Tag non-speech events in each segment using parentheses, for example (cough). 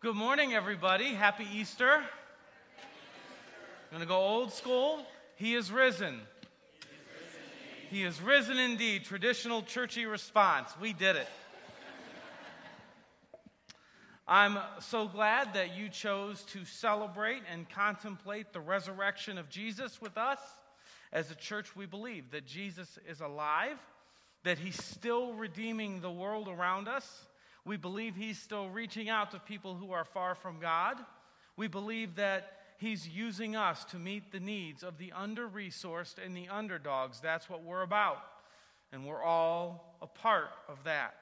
Good morning, everybody. Happy Easter. I'm going to go old school. He is risen. He is risen indeed. Traditional churchy response. We did it. I'm so glad that you chose to celebrate and contemplate the resurrection of Jesus with us. As a church, we believe that Jesus is alive, that he's still redeeming the world around us we believe He's still reaching out to people who are far from God. We believe that He's using us to meet the needs of the under resourced and the underdogs. That's what we're about. And we're all a part of that.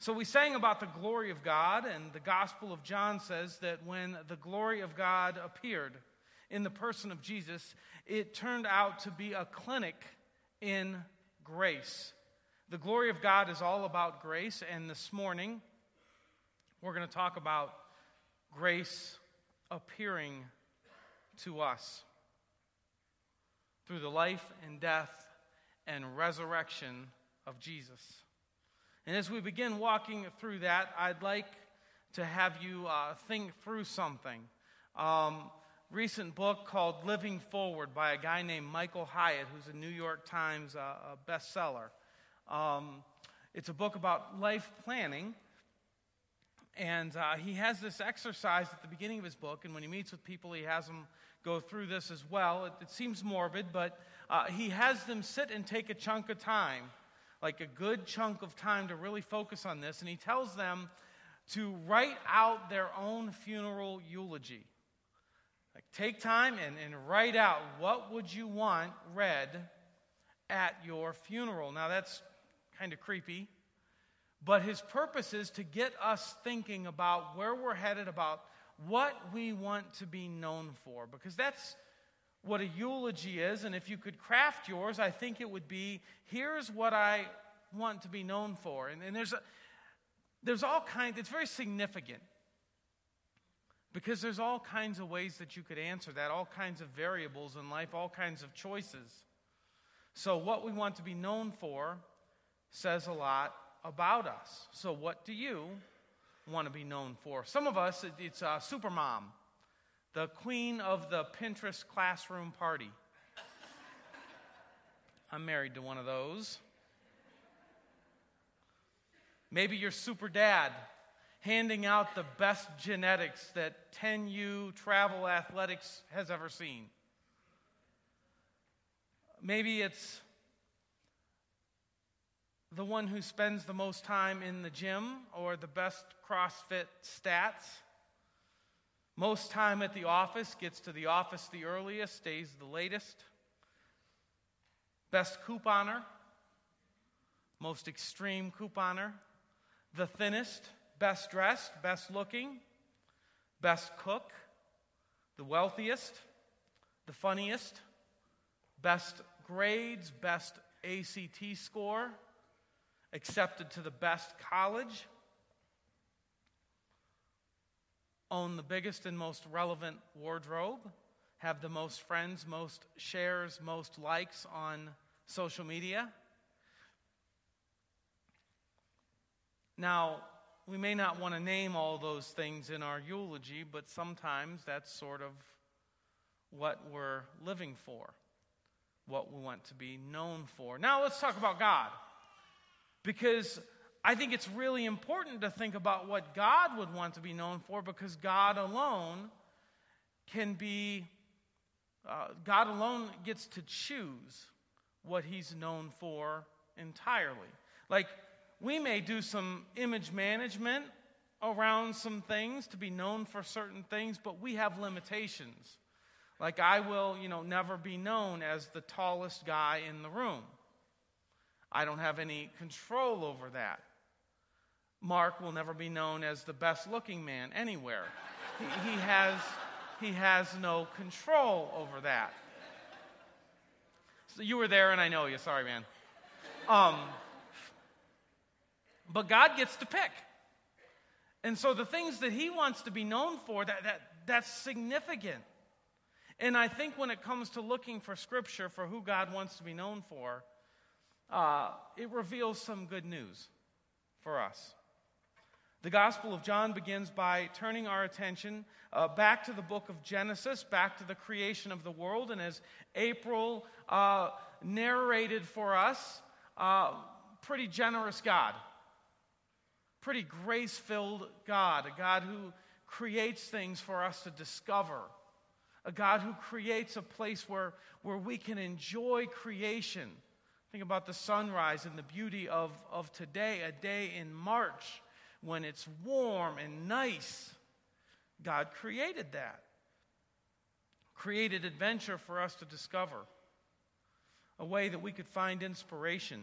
So we sang about the glory of God, and the Gospel of John says that when the glory of God appeared in the person of Jesus, it turned out to be a clinic in grace. The glory of God is all about grace, and this morning we're going to talk about grace appearing to us through the life and death and resurrection of Jesus. And as we begin walking through that, I'd like to have you uh, think through something. Um, recent book called Living Forward by a guy named Michael Hyatt, who's a New York Times uh, bestseller. Um, it's a book about life planning. And uh, he has this exercise at the beginning of his book, and when he meets with people, he has them go through this as well. It, it seems morbid, but uh, he has them sit and take a chunk of time, like a good chunk of time to really focus on this. And he tells them to write out their own funeral eulogy. Like, take time and, and write out what would you want read at your funeral. Now, that's kind of creepy. But his purpose is to get us thinking about where we're headed, about what we want to be known for, because that's what a eulogy is. And if you could craft yours, I think it would be here's what I want to be known for. And, and there's, a, there's all kinds, it's very significant because there's all kinds of ways that you could answer that, all kinds of variables in life, all kinds of choices. So, what we want to be known for says a lot about us. So, what do you want to be known for? Some of us, it's uh, Supermom, the queen of the Pinterest classroom party. I'm married to one of those. Maybe you're super dad, handing out the best genetics that 10U travel athletics has ever seen. Maybe it's the one who spends the most time in the gym or the best CrossFit stats. Most time at the office, gets to the office the earliest, stays the latest. Best couponer, most extreme couponer. The thinnest, best dressed, best looking, best cook, the wealthiest, the funniest, best grades, best ACT score accepted to the best college, own the biggest and most relevant wardrobe, have the most friends, most shares, most likes on social media. Now, we may not want to name all those things in our eulogy, but sometimes that's sort of what we're living for, what we want to be known for. Now, let's talk about God because I think it's really important to think about what God would want to be known for because God alone can be, uh, God alone gets to choose what he's known for entirely. Like, we may do some image management around some things to be known for certain things, but we have limitations. Like, I will, you know, never be known as the tallest guy in the room. I don't have any control over that. Mark will never be known as the best looking man anywhere. He, he, has, he has no control over that. So you were there and I know you. Sorry, man. Um, but God gets to pick. And so the things that he wants to be known for, that, that, that's significant. And I think when it comes to looking for scripture for who God wants to be known for, uh, it reveals some good news for us. The Gospel of John begins by turning our attention uh, back to the book of Genesis, back to the creation of the world. And as April uh, narrated for us, uh, pretty generous God, pretty grace filled God, a God who creates things for us to discover, a God who creates a place where, where we can enjoy creation. Think about the sunrise and the beauty of, of today, a day in March when it's warm and nice. God created that, created adventure for us to discover, a way that we could find inspiration.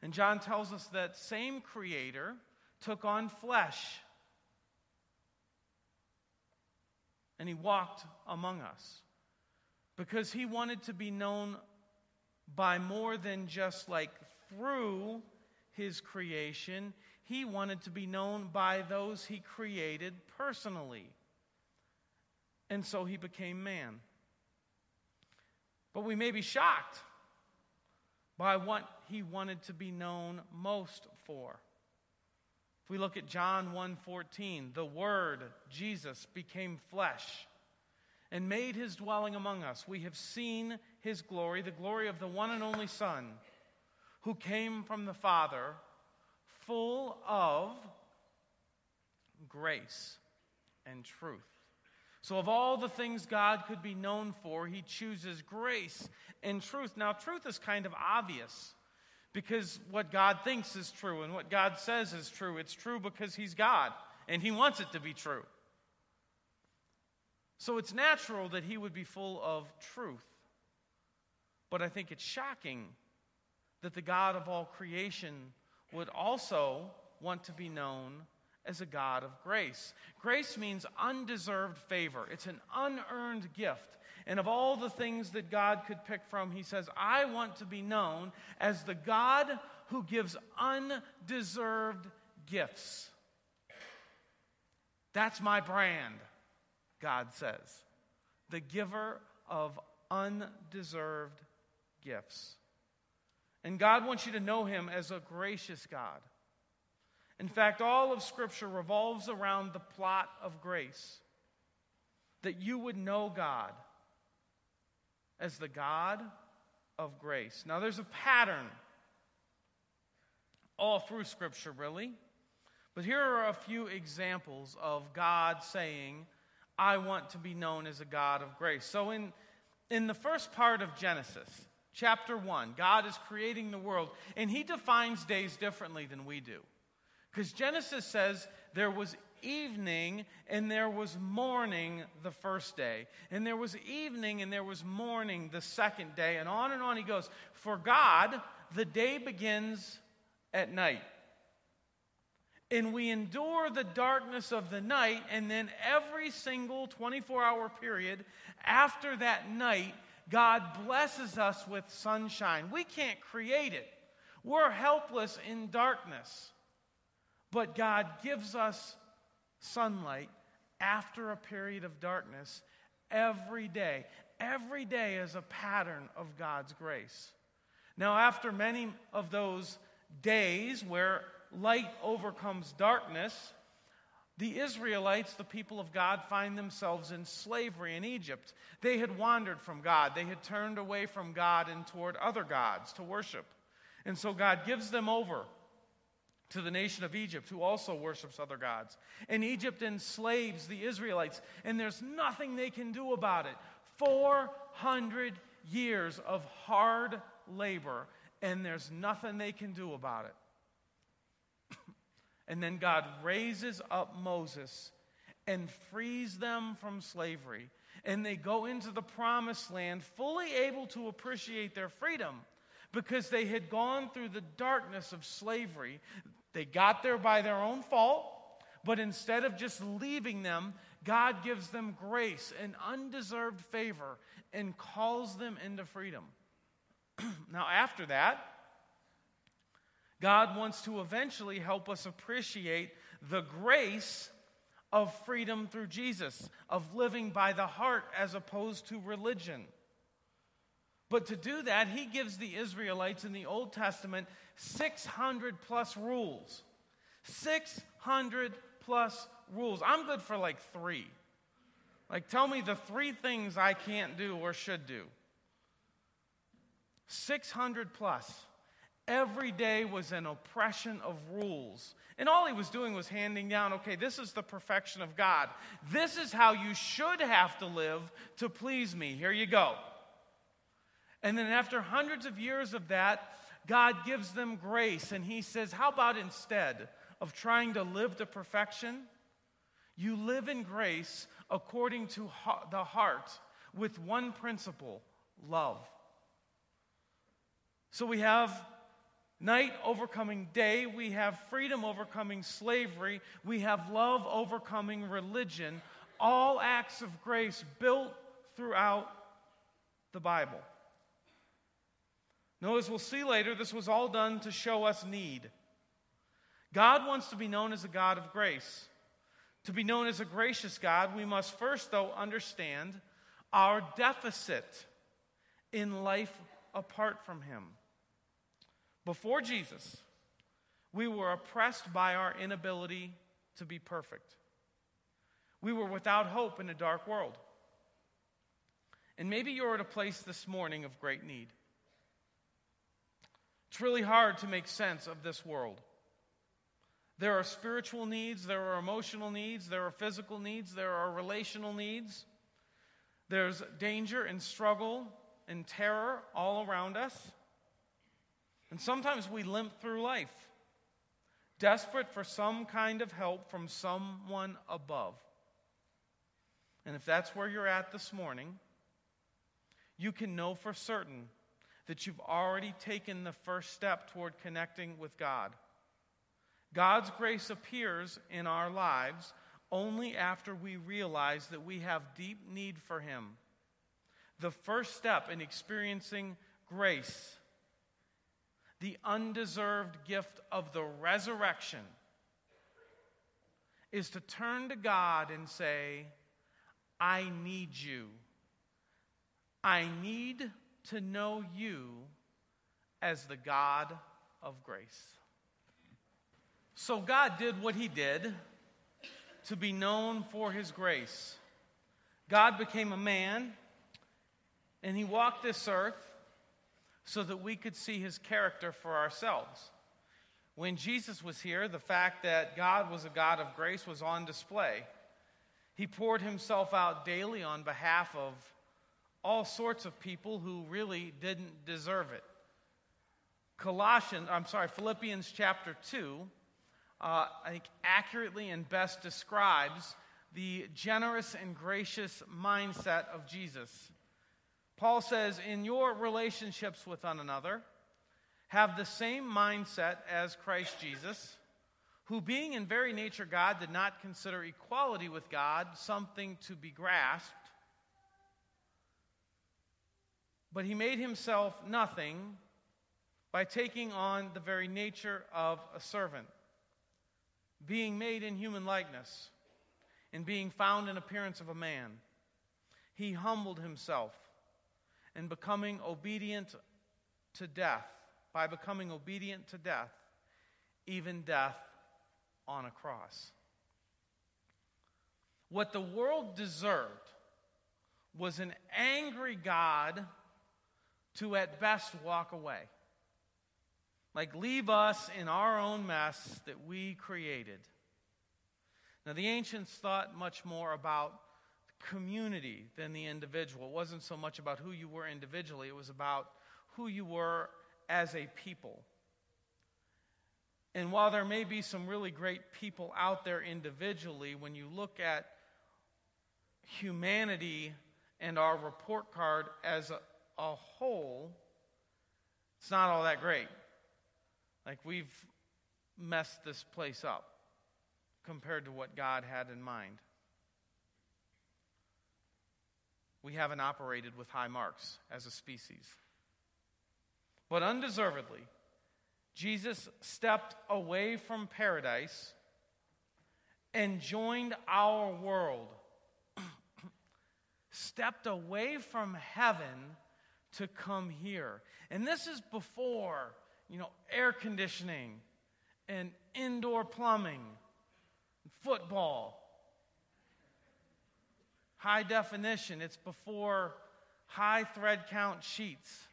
And John tells us that same creator took on flesh and he walked among us because he wanted to be known by more than just like through his creation he wanted to be known by those he created personally. And so he became man. But we may be shocked by what he wanted to be known most for. If we look at John 1:14, the word Jesus became flesh and made his dwelling among us. We have seen his glory, the glory of the one and only Son who came from the Father full of grace and truth. So, of all the things God could be known for, he chooses grace and truth. Now, truth is kind of obvious because what God thinks is true and what God says is true. It's true because he's God and he wants it to be true. So, it's natural that he would be full of truth. But I think it's shocking that the God of all creation would also want to be known as a God of grace. Grace means undeserved favor, it's an unearned gift. And of all the things that God could pick from, he says, I want to be known as the God who gives undeserved gifts. That's my brand, God says. The giver of undeserved gifts. And God wants you to know him as a gracious God. In fact, all of Scripture revolves around the plot of grace that you would know God as the God of grace. Now, there's a pattern all through Scripture, really. But here are a few examples of God saying, I want to be known as a God of grace. So, in, in the first part of Genesis, chapter 1, God is creating the world, and he defines days differently than we do. Because Genesis says there was evening and there was morning the first day, and there was evening and there was morning the second day, and on and on he goes. For God, the day begins at night. And we endure the darkness of the night, and then every single 24 hour period after that night, God blesses us with sunshine. We can't create it, we're helpless in darkness. But God gives us sunlight after a period of darkness every day. Every day is a pattern of God's grace. Now, after many of those days where light overcomes darkness, the Israelites, the people of God, find themselves in slavery in Egypt. They had wandered from God, they had turned away from God and toward other gods to worship. And so God gives them over to the nation of Egypt, who also worships other gods. And Egypt enslaves the Israelites, and there's nothing they can do about it. 400 years of hard labor, and there's nothing they can do about it. And then God raises up Moses and frees them from slavery. And they go into the promised land fully able to appreciate their freedom because they had gone through the darkness of slavery. They got there by their own fault, but instead of just leaving them, God gives them grace and undeserved favor and calls them into freedom. (clears throat) now, after that, God wants to eventually help us appreciate the grace of freedom through Jesus, of living by the heart as opposed to religion. But to do that, he gives the Israelites in the Old Testament 600 plus rules. 600 plus rules. I'm good for like three. Like, tell me the three things I can't do or should do. 600 plus. Every day was an oppression of rules. And all he was doing was handing down okay, this is the perfection of God. This is how you should have to live to please me. Here you go. And then, after hundreds of years of that, God gives them grace. And he says, How about instead of trying to live to perfection, you live in grace according to the heart with one principle love. So we have night overcoming day, we have freedom overcoming slavery, we have love overcoming religion, all acts of grace built throughout the Bible. Now, as we'll see later, this was all done to show us need. God wants to be known as a God of grace. To be known as a gracious God, we must first, though, understand our deficit in life apart from Him. Before Jesus, we were oppressed by our inability to be perfect. We were without hope in a dark world. And maybe you're at a place this morning of great need. It's really hard to make sense of this world. There are spiritual needs, there are emotional needs, there are physical needs, there are relational needs. There's danger and struggle and terror all around us. And sometimes we limp through life, desperate for some kind of help from someone above. And if that's where you're at this morning, you can know for certain that you've already taken the first step toward connecting with God. God's grace appears in our lives only after we realize that we have deep need for Him. The first step in experiencing grace, the undeserved gift of the resurrection, is to turn to God and say, I need you. I need to know you as the God of grace. So God did what he did to be known for his grace. God became a man and he walked this earth so that we could see his character for ourselves. When Jesus was here, the fact that God was a God of grace was on display. He poured himself out daily on behalf of all sorts of people who really didn't deserve it. Colossians, I'm sorry, Philippians chapter 2 uh, I think, accurately and best describes the generous and gracious mindset of Jesus. Paul says, In your relationships with one another, have the same mindset as Christ Jesus, who, being in very nature God, did not consider equality with God something to be grasped, but he made himself nothing by taking on the very nature of a servant being made in human likeness, and being found in appearance of a man, he humbled himself and becoming obedient to death, by becoming obedient to death, even death on a cross. What the world deserved was an angry God to at best walk away. Like, leave us in our own mess that we created. Now, the ancients thought much more about community than the individual. It wasn't so much about who you were individually, it was about who you were as a people. And while there may be some really great people out there individually, when you look at humanity and our report card as a, a whole, it's not all that great. Like we've messed this place up compared to what God had in mind. We haven't operated with high marks as a species. But undeservedly, Jesus stepped away from paradise and joined our world. (clears throat) stepped away from heaven to come here. And this is before you know, air conditioning and indoor plumbing, football. High definition, it's before high thread count sheets.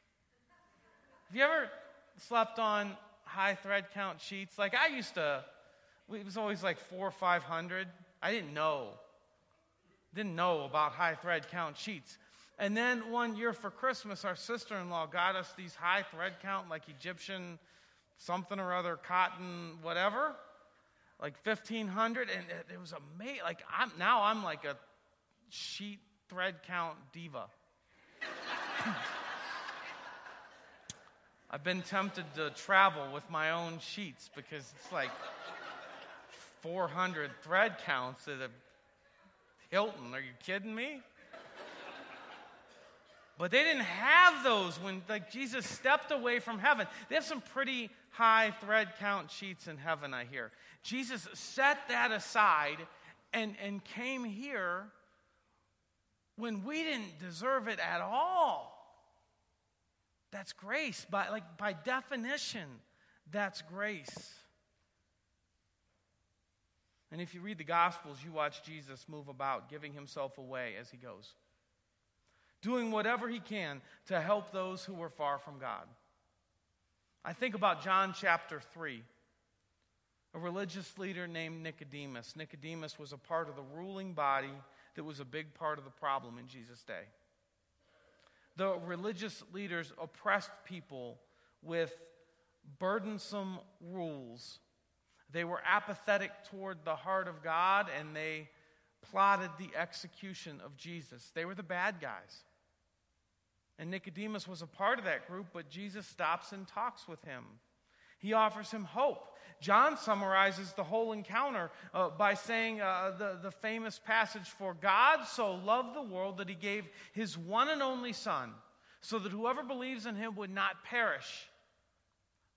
Have you ever slept on high thread count sheets? Like I used to, it was always like four or five hundred. I didn't know. Didn't know about high thread count sheets. And then one year for Christmas, our sister in law got us these high thread count, like Egyptian something or other, cotton, whatever, like 1500. And it was amazing. Like, I'm, now I'm like a sheet thread count diva. I've been tempted to travel with my own sheets because it's like 400 thread counts at a Hilton. Are you kidding me? But they didn't have those when like Jesus stepped away from heaven. They have some pretty high thread count sheets in heaven, I hear. Jesus set that aside and, and came here when we didn't deserve it at all. That's grace. By, like, by definition, that's grace. And if you read the Gospels, you watch Jesus move about, giving himself away as he goes doing whatever he can to help those who were far from God. I think about John chapter 3, a religious leader named Nicodemus. Nicodemus was a part of the ruling body that was a big part of the problem in Jesus' day. The religious leaders oppressed people with burdensome rules. They were apathetic toward the heart of God and they plotted the execution of Jesus. They were the bad guys. And Nicodemus was a part of that group, but Jesus stops and talks with him. He offers him hope. John summarizes the whole encounter uh, by saying uh, the, the famous passage For God so loved the world that he gave his one and only Son, so that whoever believes in him would not perish,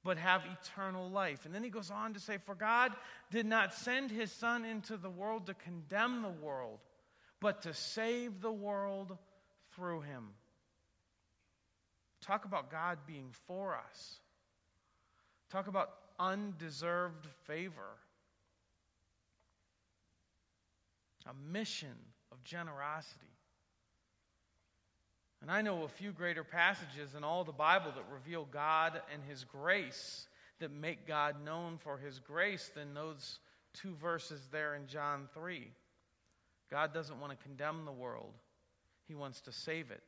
but have eternal life. And then he goes on to say, For God did not send his Son into the world to condemn the world, but to save the world through him. Talk about God being for us. Talk about undeserved favor. A mission of generosity. And I know a few greater passages in all the Bible that reveal God and His grace, that make God known for His grace, than those two verses there in John 3. God doesn't want to condemn the world, He wants to save it.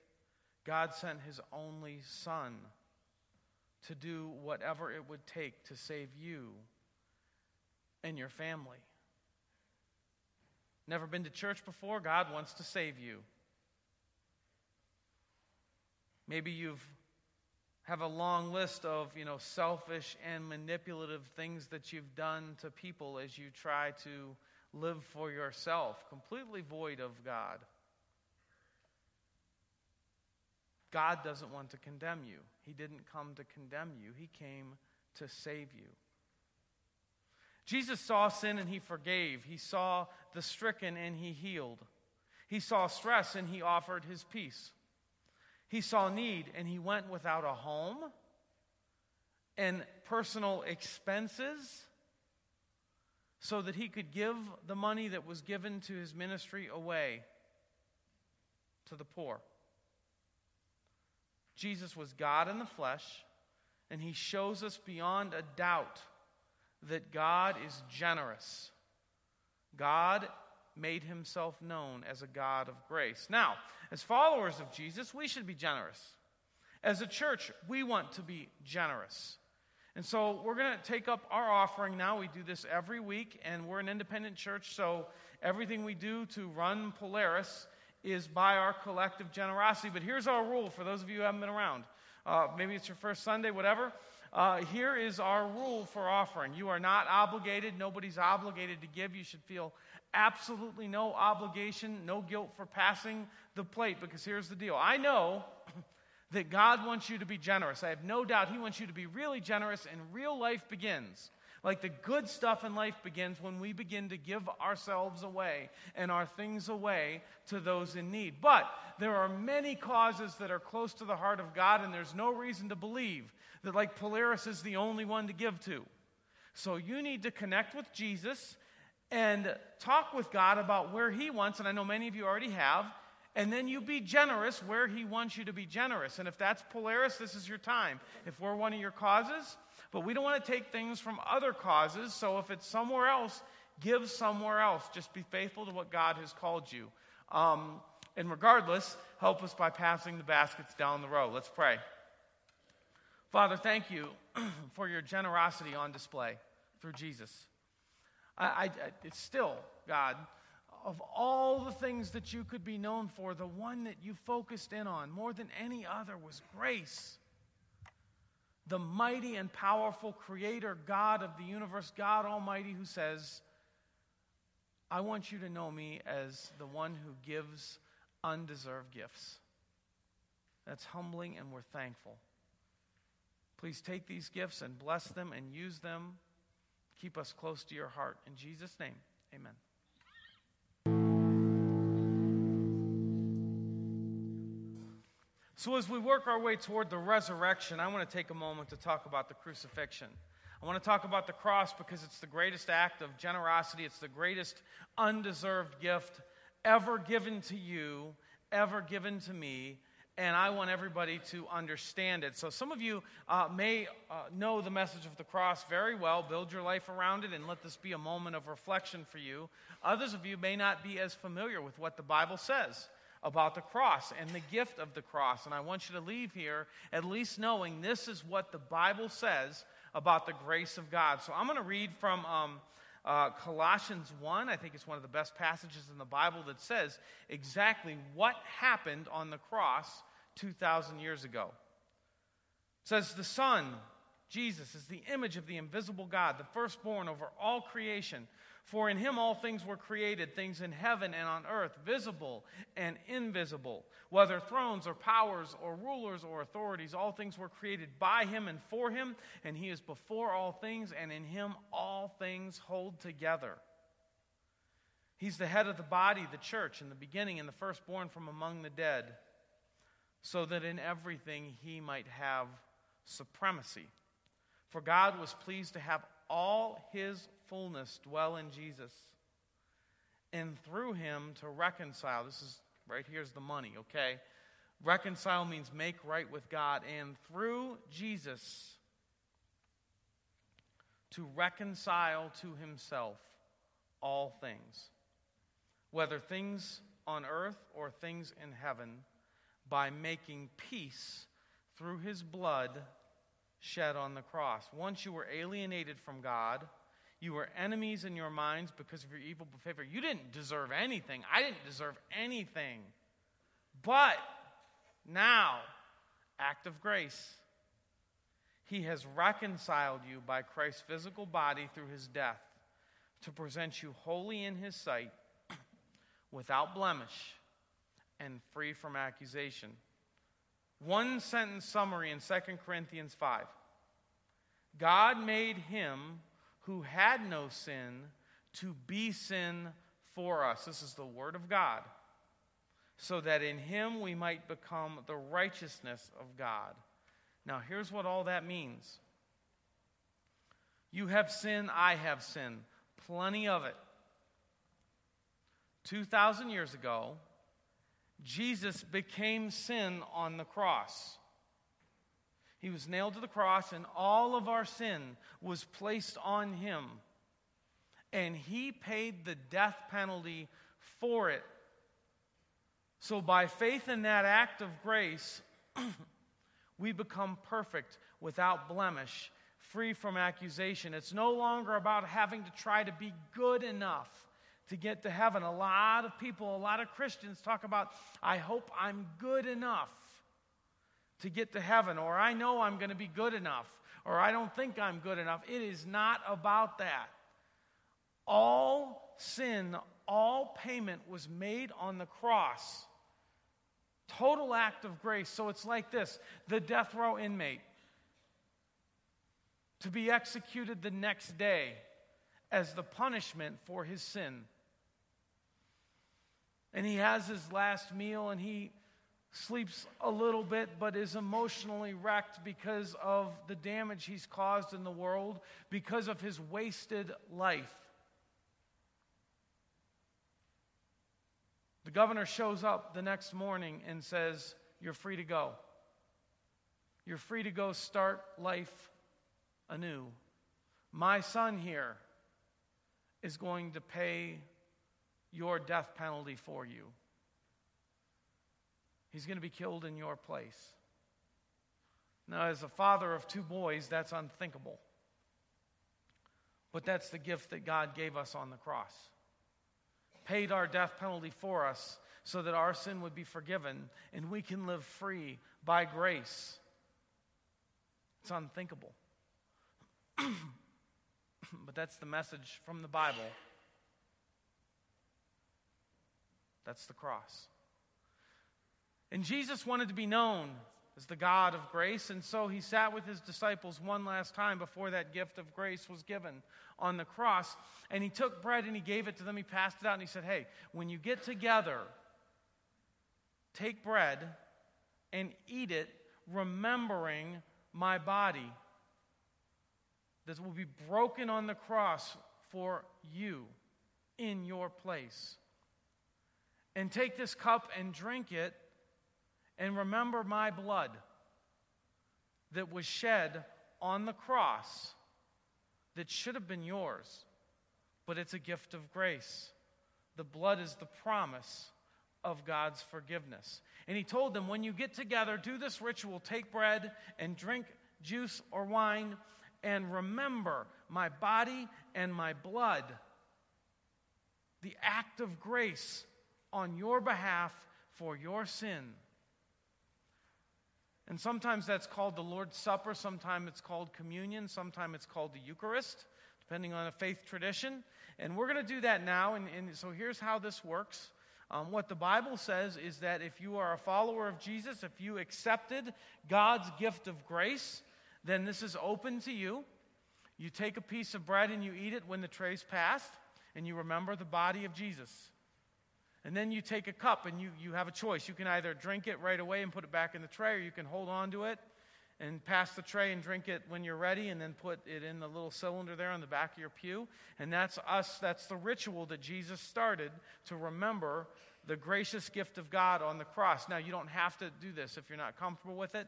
God sent his only son to do whatever it would take to save you and your family. Never been to church before? God wants to save you. Maybe you've have a long list of, you know, selfish and manipulative things that you've done to people as you try to live for yourself, completely void of God. God doesn't want to condemn you. He didn't come to condemn you, He came to save you. Jesus saw sin and He forgave. He saw the stricken and He healed. He saw stress and He offered His peace. He saw need and He went without a home and personal expenses so that He could give the money that was given to His ministry away to the poor. Jesus was God in the flesh, and he shows us beyond a doubt that God is generous. God made himself known as a God of grace. Now, as followers of Jesus, we should be generous. As a church, we want to be generous. And so we're going to take up our offering now. We do this every week, and we're an independent church, so everything we do to run Polaris is by our collective generosity. But here's our rule for those of you who haven't been around. Uh, maybe it's your first Sunday, whatever. Uh, here is our rule for offering. You are not obligated. Nobody's obligated to give. You should feel absolutely no obligation, no guilt for passing the plate because here's the deal. I know (coughs) that God wants you to be generous. I have no doubt He wants you to be really generous, and real life begins like the good stuff in life begins when we begin to give ourselves away and our things away to those in need. But there are many causes that are close to the heart of God, and there's no reason to believe that, like Polaris, is the only one to give to. So you need to connect with Jesus and talk with God about where He wants, and I know many of you already have, and then you be generous where He wants you to be generous. And if that's Polaris, this is your time. If we're one of your causes, but we don't want to take things from other causes, so if it's somewhere else, give somewhere else. Just be faithful to what God has called you. Um, and regardless, help us by passing the baskets down the row. Let's pray. Father, thank you (clears throat) for your generosity on display through Jesus. I, I, it's still, God, of all the things that you could be known for, the one that you focused in on more than any other was grace. The mighty and powerful creator God of the universe, God Almighty, who says, I want you to know me as the one who gives undeserved gifts. That's humbling, and we're thankful. Please take these gifts and bless them and use them. Keep us close to your heart. In Jesus' name, amen. So, as we work our way toward the resurrection, I want to take a moment to talk about the crucifixion. I want to talk about the cross because it's the greatest act of generosity, it's the greatest undeserved gift ever given to you, ever given to me, and I want everybody to understand it. So, some of you uh, may uh, know the message of the cross very well, build your life around it, and let this be a moment of reflection for you. Others of you may not be as familiar with what the Bible says about the cross and the gift of the cross. And I want you to leave here at least knowing this is what the Bible says about the grace of God. So, I'm going to read from. Um, uh, Colossians 1, I think it's one of the best passages in the Bible that says exactly what happened on the cross 2,000 years ago. It says, The Son, Jesus, is the image of the invisible God, the firstborn over all creation. For in him all things were created, things in heaven and on earth, visible and invisible, whether thrones or powers or rulers or authorities, all things were created by him and for him, and he is before all things, and in him all things hold together. He's the head of the body, the church, in the beginning, and the firstborn from among the dead, so that in everything he might have supremacy. For God was pleased to have all his fullness dwell in Jesus, and through him to reconcile. This is right here's the money, okay? Reconcile means make right with God, and through Jesus to reconcile to himself all things, whether things on earth or things in heaven, by making peace through his blood shed on the cross. Once you were alienated from God, you were enemies in your minds because of your evil behavior. You didn't deserve anything. I didn't deserve anything. But now, act of grace. He has reconciled you by Christ's physical body through his death to present you holy in his sight, (clears throat) without blemish, and free from accusation. One sentence summary in 2 Corinthians 5. God made him who had no sin to be sin for us. This is the Word of God. So that in him we might become the righteousness of God. Now, here's what all that means you have sin, I have sin, plenty of it. 2,000 years ago, Jesus became sin on the cross. He was nailed to the cross, and all of our sin was placed on him. And he paid the death penalty for it. So, by faith in that act of grace, (clears throat) we become perfect without blemish, free from accusation. It's no longer about having to try to be good enough to get to heaven. A lot of people, a lot of Christians talk about, I hope I'm good enough to get to heaven, or I know I'm going to be good enough, or I don't think I'm good enough. It is not about that. All sin, all payment was made on the cross. Total act of grace. So it's like this the death row inmate to be executed the next day as the punishment for his sin. And he has his last meal and he sleeps a little bit, but is emotionally wrecked because of the damage he's caused in the world, because of his wasted life. The governor shows up the next morning and says, You're free to go. You're free to go start life anew. My son here is going to pay your death penalty for you. He's going to be killed in your place. Now, as a father of two boys, that's unthinkable. But that's the gift that God gave us on the cross. Paid our death penalty for us so that our sin would be forgiven and we can live free by grace. It's unthinkable. (clears throat) but that's the message from the Bible. That's the cross. And Jesus wanted to be known as the God of grace, and so he sat with his disciples one last time before that gift of grace was given on the cross. And he took bread and he gave it to them. He passed it out and he said, Hey, when you get together, take bread and eat it, remembering my body that will be broken on the cross for you in your place. And take this cup and drink it and remember my blood that was shed on the cross that should have been yours, but it's a gift of grace. The blood is the promise of God's forgiveness. And he told them, when you get together, do this ritual, take bread and drink juice or wine, and remember my body and my blood. The act of grace on your behalf for your sin. And sometimes that's called the Lord's Supper, sometimes it's called communion, sometimes it's called the Eucharist, depending on a faith tradition. And we're going to do that now. And, and so here's how this works. Um, what the Bible says is that if you are a follower of Jesus, if you accepted God's gift of grace, then this is open to you. You take a piece of bread and you eat it when the tray's passed, and you remember the body of Jesus. And then you take a cup and you, you have a choice. You can either drink it right away and put it back in the tray, or you can hold on to it and pass the tray and drink it when you're ready, and then put it in the little cylinder there on the back of your pew. And that's us, that's the ritual that Jesus started to remember the gracious gift of God on the cross. Now, you don't have to do this if you're not comfortable with it.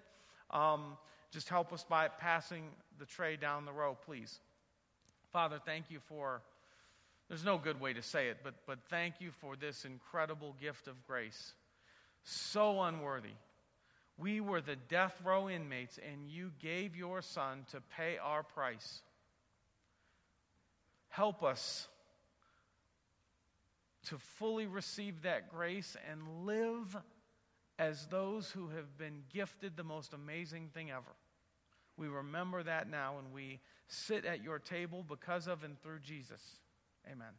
Um, just help us by passing the tray down the row, please. Father, thank you for there's no good way to say it, but, but thank you for this incredible gift of grace. So unworthy. We were the death row inmates, and you gave your son to pay our price. Help us to fully receive that grace and live as those who have been gifted the most amazing thing ever. We remember that now and we sit at your table because of and through Jesus. Amen.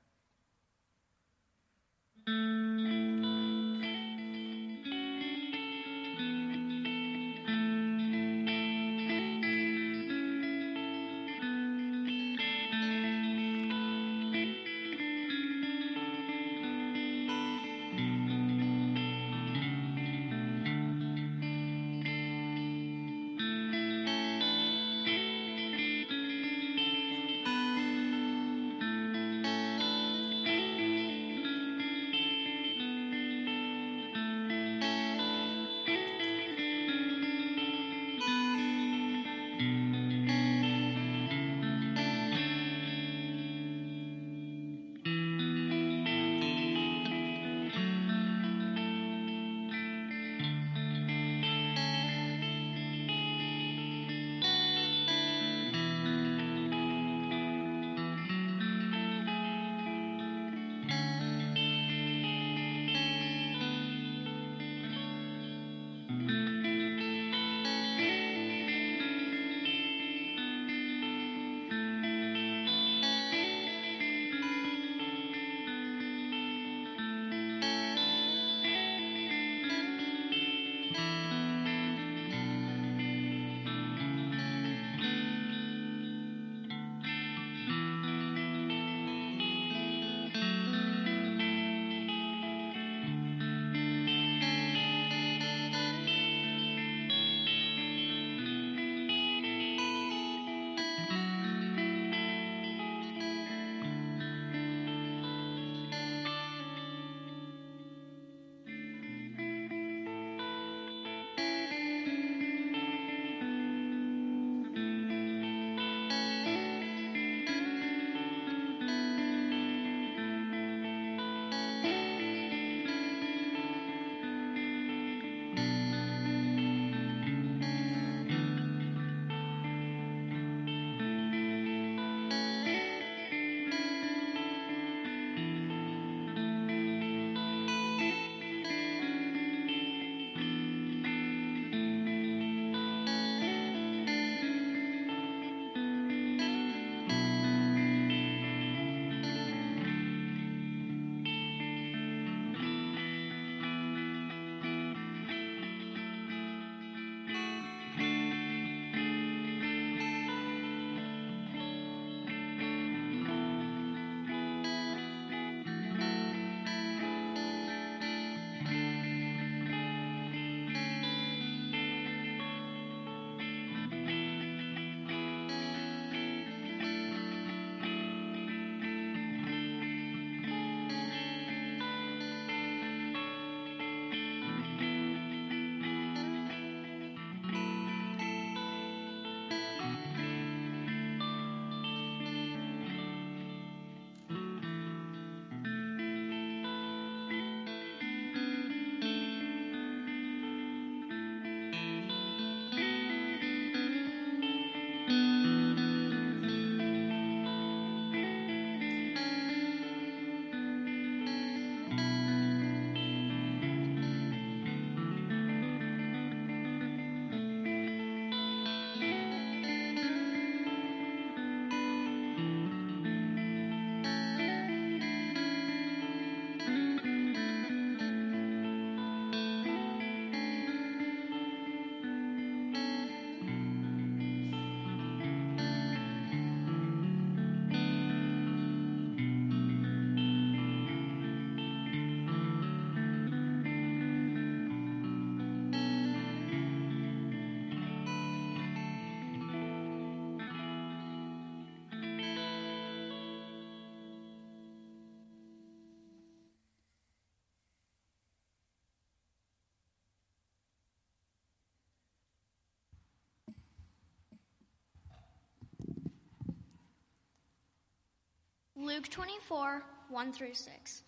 Luke 24, 1 through 6.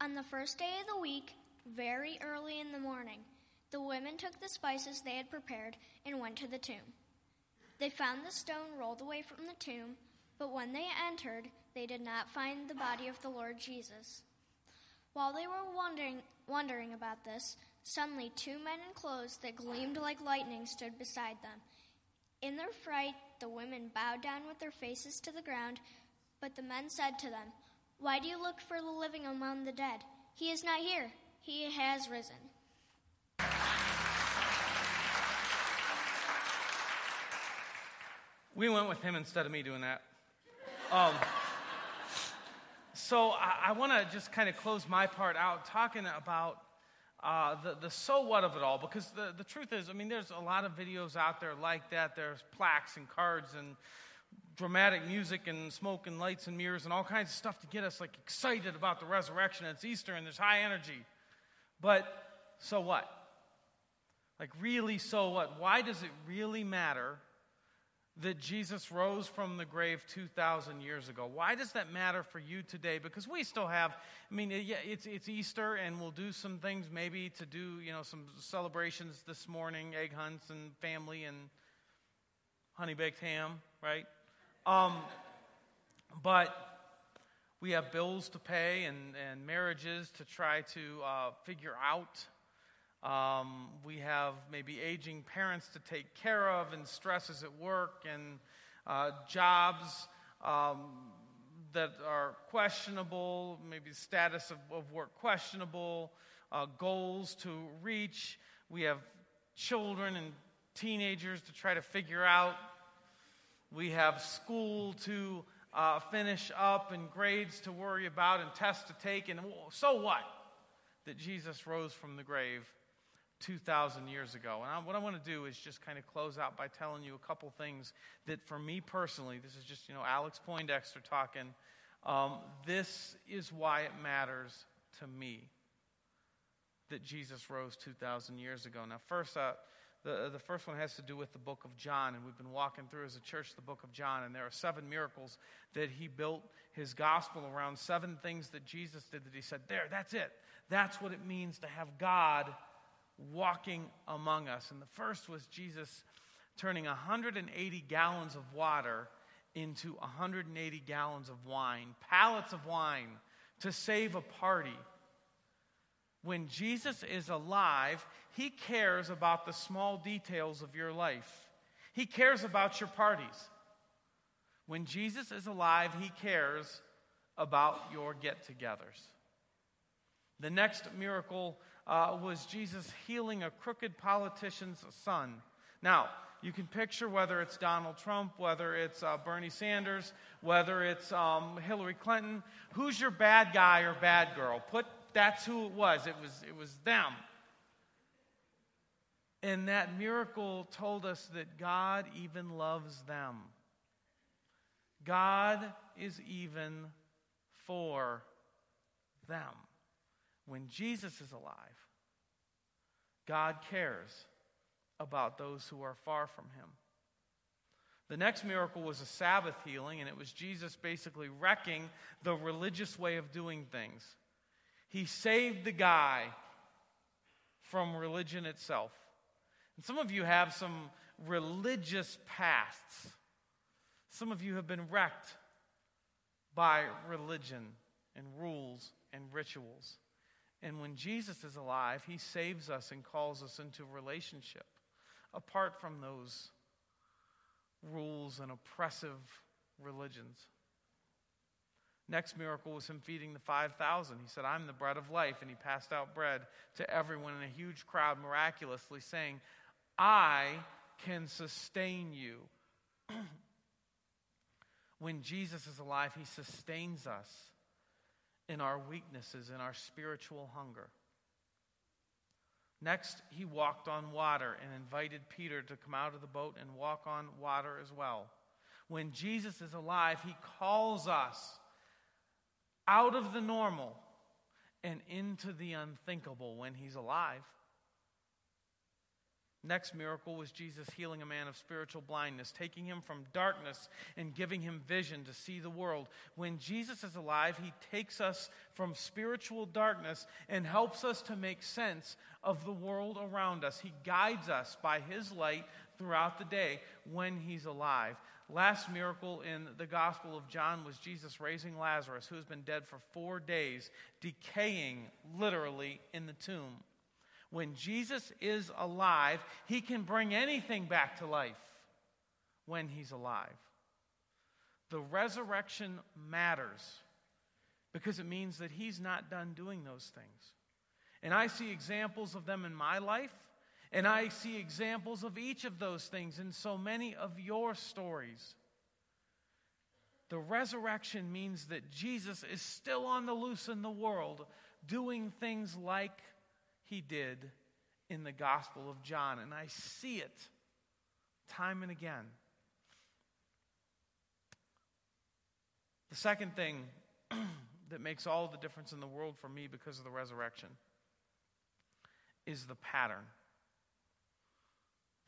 On the first day of the week, very early in the morning, the women took the spices they had prepared and went to the tomb. They found the stone rolled away from the tomb, but when they entered, they did not find the body of the Lord Jesus. While they were wondering, wondering about this, suddenly two men in clothes that gleamed like lightning stood beside them. In their fright, the women bowed down with their faces to the ground, but the men said to them, Why do you look for the living among the dead? He is not here, he has risen. We went with him instead of me doing that. Um, so I, I want to just kind of close my part out talking about uh, the, the so what of it all, because the, the truth is, I mean, there's a lot of videos out there like that. There's plaques and cards and dramatic music and smoke and lights and mirrors and all kinds of stuff to get us like excited about the resurrection. It's Easter and there's high energy. But so what? Like, really, so what? Why does it really matter that Jesus rose from the grave 2,000 years ago. Why does that matter for you today? Because we still have, I mean, yeah, it's, it's Easter, and we'll do some things maybe to do, you know, some celebrations this morning, egg hunts and family and honey baked ham, right? Um, but we have bills to pay and, and marriages to try to uh, figure out. Um, we have maybe aging parents to take care of and stresses at work and uh, jobs um, that are questionable, maybe status of, of work questionable, uh, goals to reach. We have children and teenagers to try to figure out. We have school to uh, finish up and grades to worry about and tests to take. And so what? That Jesus rose from the grave 2,000 years ago. And I, what I want to do is just kind of close out by telling you a couple things that for me personally, this is just, you know, Alex Poindexter talking. Um, this is why it matters to me that Jesus rose 2,000 years ago. Now, first, uh, the, uh, the first one has to do with the book of John, and we've been walking through as a church the book of John, and there are seven miracles that he built his gospel around, seven things that Jesus did that he said, There, that's it. That's what it means to have God walking among us. And the first was Jesus turning 180 gallons of water into 180 gallons of wine, pallets of wine, to save a party. When Jesus is alive, he cares about the small details of your life. He cares about your parties. When Jesus is alive, he cares about your get togethers. The next miracle uh, was Jesus healing a crooked politician's son. Now, you can picture whether it's Donald Trump, whether it's uh, Bernie Sanders, whether it's um, Hillary Clinton. Who's your bad guy or bad girl? Put that's who it was. It was it was them. And that miracle told us that God even loves them. God is even for them. When Jesus is alive, God cares about those who are far from him. The next miracle was a Sabbath healing, and it was Jesus basically wrecking the religious way of doing things. He saved the guy from religion itself. And some of you have some religious pasts. Some of you have been wrecked by religion and rules and rituals. And when Jesus is alive, he saves us and calls us into relationship apart from those rules and oppressive religions. Next miracle was him feeding the 5,000. He said, I'm the bread of life. And he passed out bread to everyone in a huge crowd, miraculously saying, I can sustain you. (clears throat) when Jesus is alive, he sustains us in our weaknesses, in our spiritual hunger. Next, he walked on water and invited Peter to come out of the boat and walk on water as well. When Jesus is alive, he calls us out of the normal and into the unthinkable when he's alive. Next miracle was Jesus healing a man of spiritual blindness, taking him from darkness and giving him vision to see the world. When Jesus is alive, he takes us from spiritual darkness and helps us to make sense of the world around us. He guides us by his light throughout the day when he's alive. Last miracle in the Gospel of John was Jesus raising Lazarus, who has been dead for four days, decaying literally in the tomb. When Jesus is alive, he can bring anything back to life when he's alive. The resurrection matters because it means that he's not done doing those things. And I see examples of them in my life, and I see examples of each of those things in so many of your stories. The resurrection means that Jesus is still on the loose in the world, doing things like he did in the Gospel of John. And I see it time and again. The second thing (clears throat) that makes all the difference in the world for me because of the resurrection is the pattern.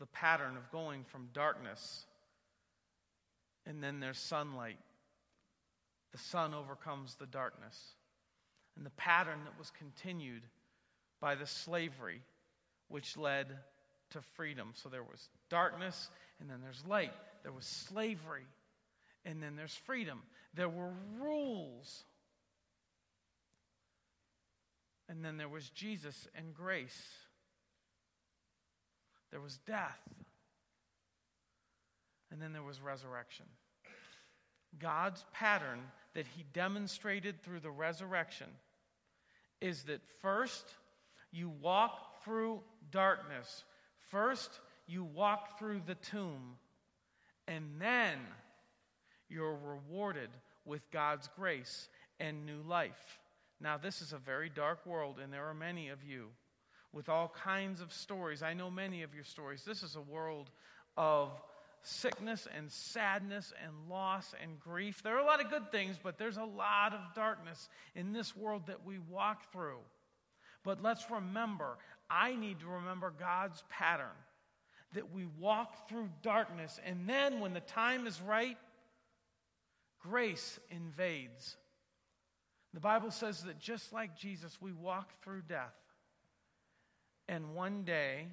The pattern of going from darkness and then there's sunlight. The sun overcomes the darkness. And the pattern that was continued by the slavery which led to freedom. So there was darkness, and then there's light. There was slavery, and then there's freedom. There were rules. And then there was Jesus and grace. There was death. And then there was resurrection. God's pattern that he demonstrated through the resurrection is that first, you walk through darkness. First, you walk through the tomb, and then you're rewarded with God's grace and new life. Now, this is a very dark world, and there are many of you with all kinds of stories. I know many of your stories. This is a world of sickness and sadness and loss and grief. There are a lot of good things, but there's a lot of darkness in this world that we walk through. But let's remember, I need to remember God's pattern that we walk through darkness, and then when the time is right, grace invades. The Bible says that just like Jesus, we walk through death. And one day,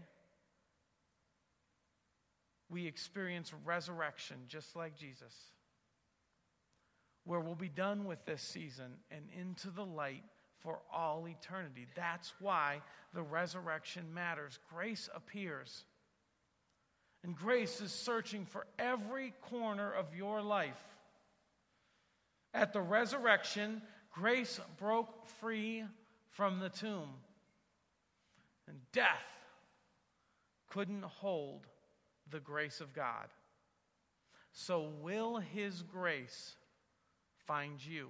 we experience resurrection just like Jesus, where we'll be done with this season and into the light for all eternity. That's why the resurrection matters. Grace appears. And grace is searching for every corner of your life. At the resurrection, grace broke free from the tomb. And death couldn't hold the grace of God. So, will His grace find you?